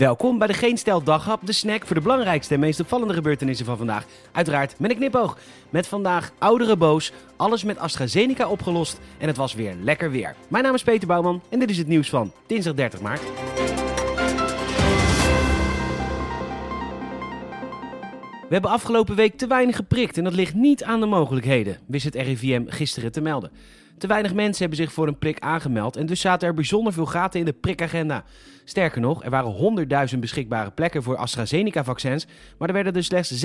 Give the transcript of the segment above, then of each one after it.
Welkom bij de Geen Stel Daghap, de snack voor de belangrijkste en meest opvallende gebeurtenissen van vandaag. Uiteraard met een knipoog. Met vandaag oudere boos, alles met AstraZeneca opgelost en het was weer lekker weer. Mijn naam is Peter Bouwman en dit is het nieuws van dinsdag 30 maart. We hebben afgelopen week te weinig geprikt en dat ligt niet aan de mogelijkheden, wist het RIVM gisteren te melden. Te weinig mensen hebben zich voor een prik aangemeld en dus zaten er bijzonder veel gaten in de prikagenda. Sterker nog, er waren 100.000 beschikbare plekken voor AstraZeneca-vaccins, maar er werden er slechts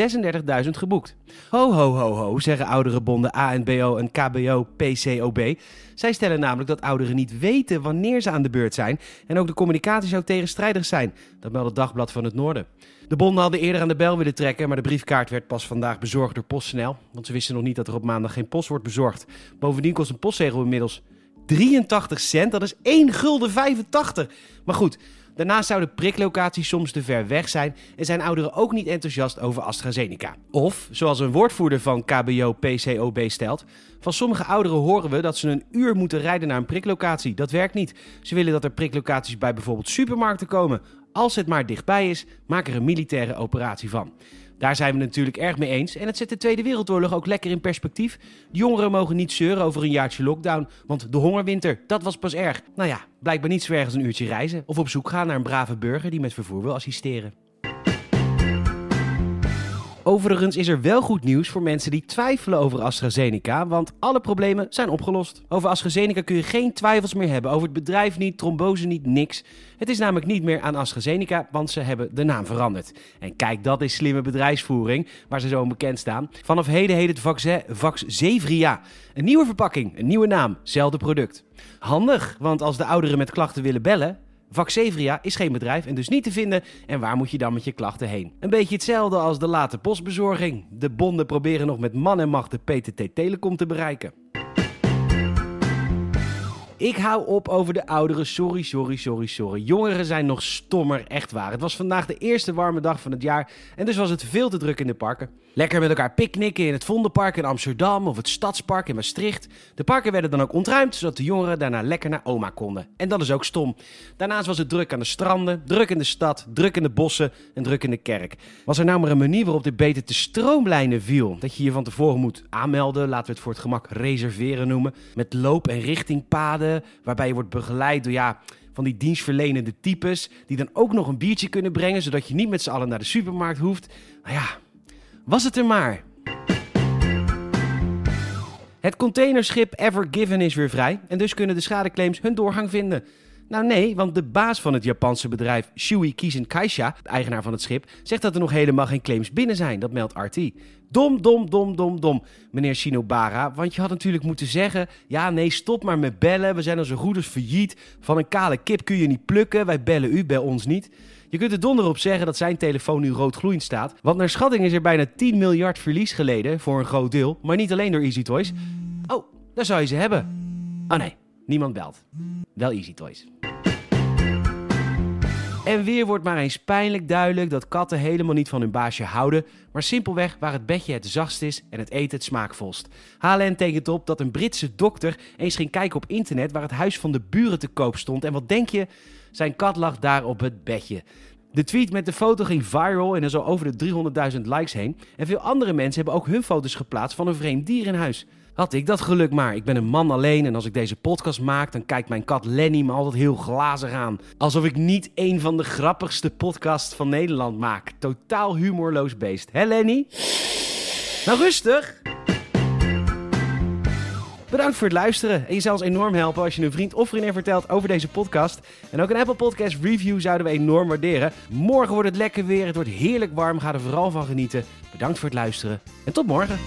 36.000 geboekt. Ho, ho, ho, ho, zeggen oudere bonden ANBO en KBO PCOB. Zij stellen namelijk dat ouderen niet weten wanneer ze aan de beurt zijn en ook de communicatie zou tegenstrijdig zijn. Dat meldt het Dagblad van het Noorden. De bonden hadden eerder aan de bel willen trekken, maar de briefkaart werd pas vandaag bezorgd door PostNL. Want ze wisten nog niet dat er op maandag geen post wordt bezorgd. Bovendien kost een postzegel inmiddels 83 cent. Dat is 1 gulden 85. Maar goed, daarnaast zouden priklocaties soms te ver weg zijn en zijn ouderen ook niet enthousiast over AstraZeneca. Of, zoals een woordvoerder van KBO-PCOB stelt, van sommige ouderen horen we dat ze een uur moeten rijden naar een priklocatie. Dat werkt niet. Ze willen dat er priklocaties bij bijvoorbeeld supermarkten komen. Als het maar dichtbij is, maak er een militaire operatie van. Daar zijn we natuurlijk erg mee eens en het zet de Tweede Wereldoorlog ook lekker in perspectief. De jongeren mogen niet zeuren over een jaartje lockdown, want de hongerwinter, dat was pas erg. Nou ja, blijkbaar niet zo erg als een uurtje reizen of op zoek gaan naar een brave burger die met vervoer wil assisteren. Overigens is er wel goed nieuws voor mensen die twijfelen over AstraZeneca, want alle problemen zijn opgelost. Over AstraZeneca kun je geen twijfels meer hebben, over het bedrijf niet, trombose niet, niks. Het is namelijk niet meer aan AstraZeneca, want ze hebben de naam veranderd. En kijk, dat is slimme bedrijfsvoering, waar ze zo bekend staan. Vanaf heden heet het vaccin Vaxzevria. Een nieuwe verpakking, een nieuwe naam, zelfde product. Handig, want als de ouderen met klachten willen bellen, Vaxevria is geen bedrijf en dus niet te vinden. En waar moet je dan met je klachten heen? Een beetje hetzelfde als de late postbezorging. De bonden proberen nog met man en macht de PTT Telecom te bereiken. Ik hou op over de ouderen. Sorry, sorry, sorry, sorry. Jongeren zijn nog stommer, echt waar. Het was vandaag de eerste warme dag van het jaar en dus was het veel te druk in de parken. Lekker met elkaar picknicken in het Vondelpark in Amsterdam of het Stadspark in Maastricht. De parken werden dan ook ontruimd, zodat de jongeren daarna lekker naar oma konden. En dat is ook stom. Daarnaast was het druk aan de stranden, druk in de stad, druk in de bossen en druk in de kerk. Was er nou maar een manier waarop dit beter te stroomlijnen viel? Dat je je van tevoren moet aanmelden, laten we het voor het gemak reserveren noemen. Met loop- en richtingpaden, waarbij je wordt begeleid door ja van die dienstverlenende types. Die dan ook nog een biertje kunnen brengen, zodat je niet met z'n allen naar de supermarkt hoeft. Nou ja, was het er maar. Het containerschip Ever Given is weer vrij en dus kunnen de schadeclaims hun doorgang vinden. Nou nee, want de baas van het Japanse bedrijf Shui Kisen Kaisha, de eigenaar van het schip, zegt dat er nog helemaal geen claims binnen zijn. Dat meldt RT. Dom, dom, dom, dom, dom, meneer Shinobara. Want je had natuurlijk moeten zeggen, ja nee, stop maar met bellen. We zijn al zo goed failliet. Van een kale kip kun je niet plukken. Wij bellen u, bel ons niet. Je kunt er donder op zeggen dat zijn telefoon nu roodgloeiend staat. Want naar schatting is er bijna 10 miljard verlies geleden voor een groot deel. Maar niet alleen door Easy Toys. Oh, daar zou je ze hebben. Oh nee, niemand belt. Wel Easy Toys. En weer wordt maar eens pijnlijk duidelijk dat katten helemaal niet van hun baasje houden, maar simpelweg waar het bedje het zachtst is en het eten het smaakvolst. HLN tekent op dat een Britse dokter eens ging kijken op internet waar het huis van de buren te koop stond. En wat denk je? Zijn kat lag daar op het bedje. De tweet met de foto ging viral en er zo over de 300.000 likes heen. En veel andere mensen hebben ook hun foto's geplaatst van een vreemd dier in huis. Had ik dat geluk maar. Ik ben een man alleen en als ik deze podcast maak, dan kijkt mijn kat Lenny me altijd heel glazig aan. Alsof ik niet een van de grappigste podcasts van Nederland maak. Totaal humorloos beest. Hè Lenny? Nou rustig! Bedankt voor het luisteren. En je zou ons enorm helpen als je een vriend of vriendin vertelt over deze podcast. En ook een Apple Podcast review zouden we enorm waarderen. Morgen wordt het lekker weer. Het wordt heerlijk warm. Ga er vooral van genieten. Bedankt voor het luisteren. En tot morgen.